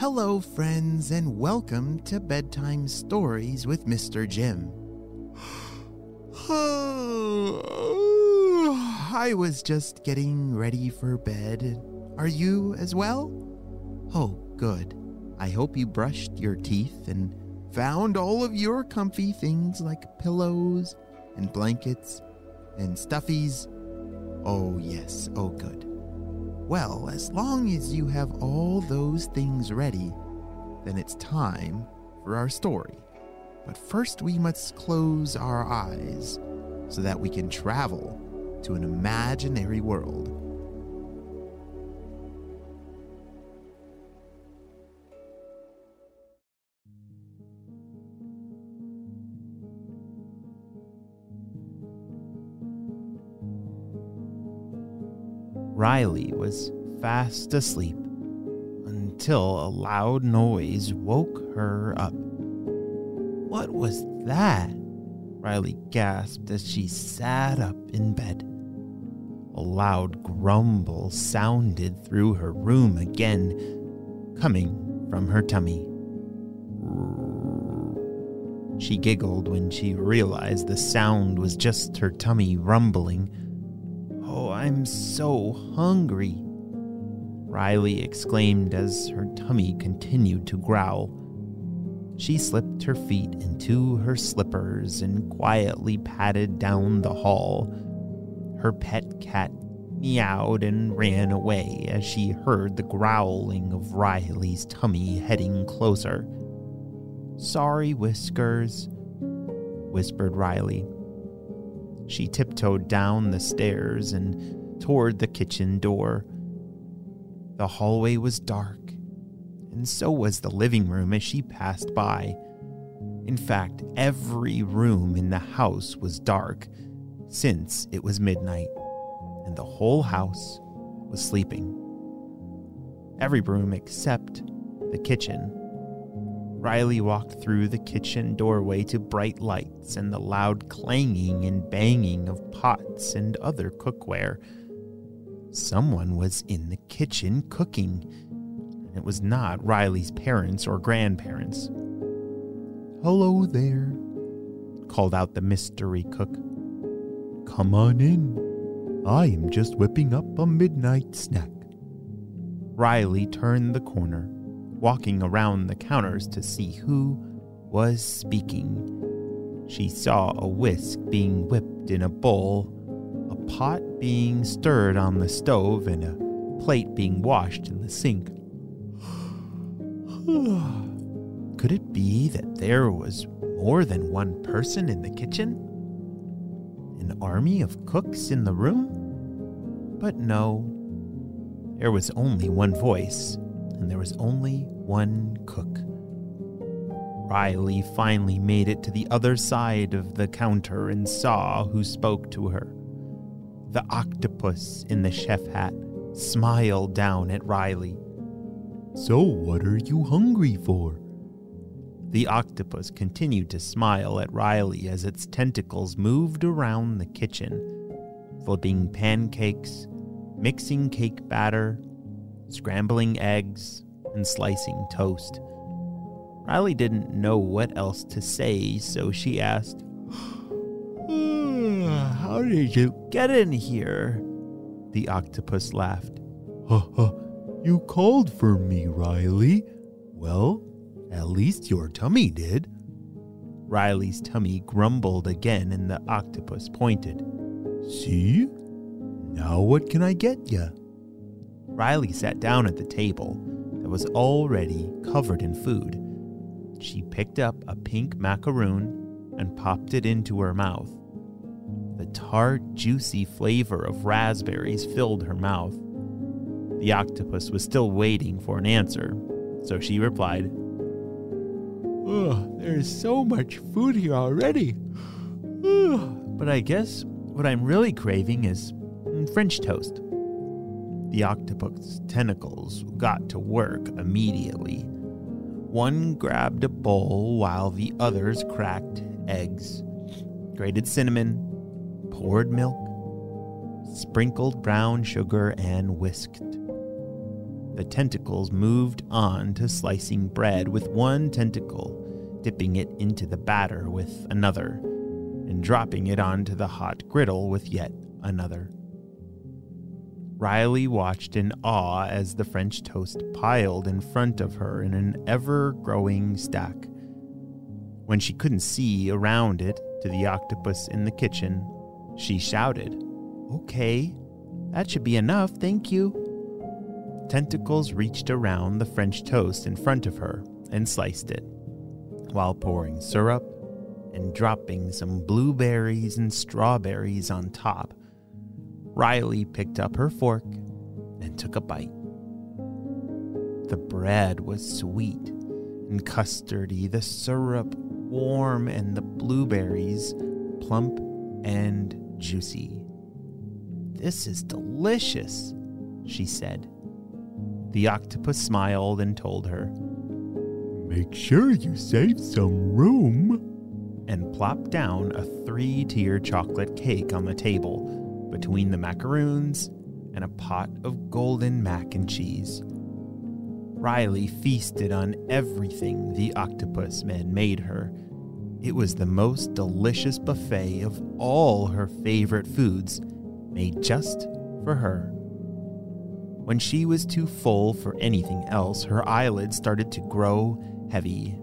Hello, friends, and welcome to Bedtime Stories with Mr. Jim. I was just getting ready for bed. Are you as well? Oh, good. I hope you brushed your teeth and found all of your comfy things like pillows and blankets and stuffies. Oh, yes, oh, good. Well, as long as you have all those things ready, then it's time for our story. But first, we must close our eyes so that we can travel to an imaginary world. Riley was fast asleep until a loud noise woke her up. What was that? Riley gasped as she sat up in bed. A loud grumble sounded through her room again, coming from her tummy. She giggled when she realized the sound was just her tummy rumbling. Oh, I'm so hungry, Riley exclaimed as her tummy continued to growl. She slipped her feet into her slippers and quietly padded down the hall. Her pet cat meowed and ran away as she heard the growling of Riley's tummy heading closer. Sorry, Whiskers, whispered Riley. She tiptoed down the stairs and toward the kitchen door. The hallway was dark, and so was the living room as she passed by. In fact, every room in the house was dark, since it was midnight, and the whole house was sleeping. Every room except the kitchen. Riley walked through the kitchen doorway to bright lights and the loud clanging and banging of pots and other cookware. Someone was in the kitchen cooking, and it was not Riley's parents or grandparents. Hello there, called out the mystery cook. Come on in. I am just whipping up a midnight snack. Riley turned the corner, walking around the counters to see who was speaking. She saw a whisk being whipped in a bowl a pot being stirred on the stove and a plate being washed in the sink. Could it be that there was more than one person in the kitchen? An army of cooks in the room? But no, there was only one voice, and there was only one cook. Riley finally made it to the other side of the counter and saw who spoke to her. The octopus in the chef hat smiled down at Riley. So, what are you hungry for? The octopus continued to smile at Riley as its tentacles moved around the kitchen, flipping pancakes, mixing cake batter, scrambling eggs, and slicing toast. Riley didn't know what else to say, so she asked, hmm, how did you get in here? The octopus laughed. You called for me, Riley. Well, at least your tummy did. Riley's tummy grumbled again and the octopus pointed. See? Now what can I get ya? Riley sat down at the table that was already covered in food. She picked up a pink macaroon and popped it into her mouth. The tart, juicy flavor of raspberries filled her mouth. The octopus was still waiting for an answer, so she replied, Oh, there's so much food here already. but I guess what I'm really craving is mm, French toast. The octopus tentacles got to work immediately. One grabbed a bowl while the others cracked eggs, grated cinnamon, poured milk, sprinkled brown sugar, and whisked. The tentacles moved on to slicing bread with one tentacle, dipping it into the batter with another, and dropping it onto the hot griddle with yet another. Riley watched in awe as the French toast piled in front of her in an ever growing stack. When she couldn't see around it to the octopus in the kitchen, she shouted, Okay, that should be enough, thank you. Tentacles reached around the French toast in front of her and sliced it, while pouring syrup and dropping some blueberries and strawberries on top. Riley picked up her fork and took a bite. The bread was sweet and custardy, the syrup warm, and the blueberries plump and juicy. This is delicious, she said. The octopus smiled and told her, Make sure you save some room, and plopped down a three tier chocolate cake on the table between the macaroons and a pot of golden mac and cheese. Riley feasted on everything the octopus man made her. It was the most delicious buffet of all her favorite foods, made just for her. When she was too full for anything else, her eyelids started to grow heavy.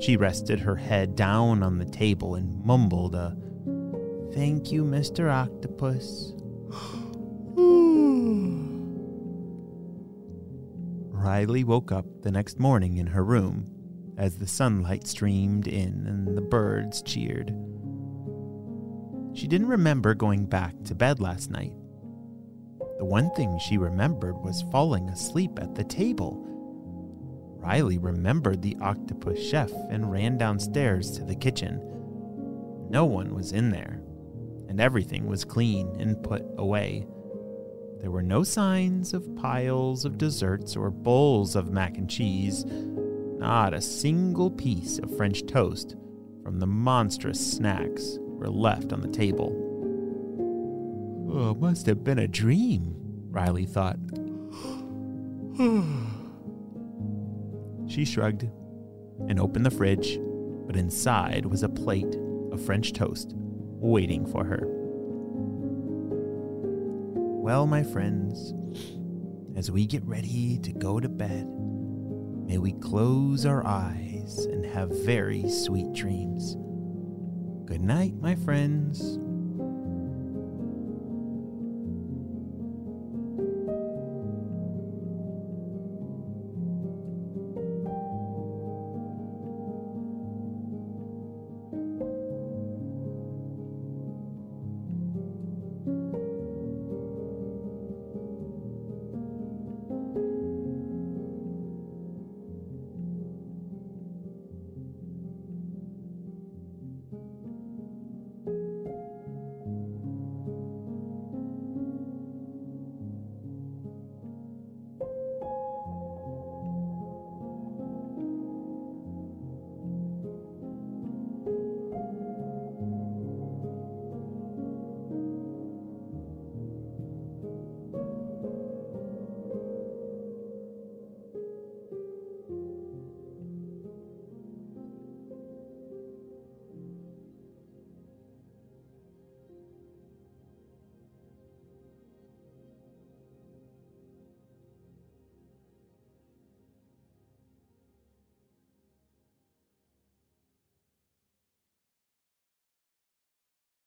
She rested her head down on the table and mumbled a, Thank you, Mr. Octopus. Riley woke up the next morning in her room as the sunlight streamed in and the birds cheered. She didn't remember going back to bed last night. The one thing she remembered was falling asleep at the table. Riley remembered the octopus chef and ran downstairs to the kitchen. No one was in there, and everything was clean and put away. There were no signs of piles of desserts or bowls of mac and cheese, not a single piece of French toast from the monstrous snacks were left on the table. Oh, it must have been a dream, Riley thought. she shrugged and opened the fridge, but inside was a plate of French toast waiting for her. Well, my friends, as we get ready to go to bed, may we close our eyes and have very sweet dreams. Good night, my friends.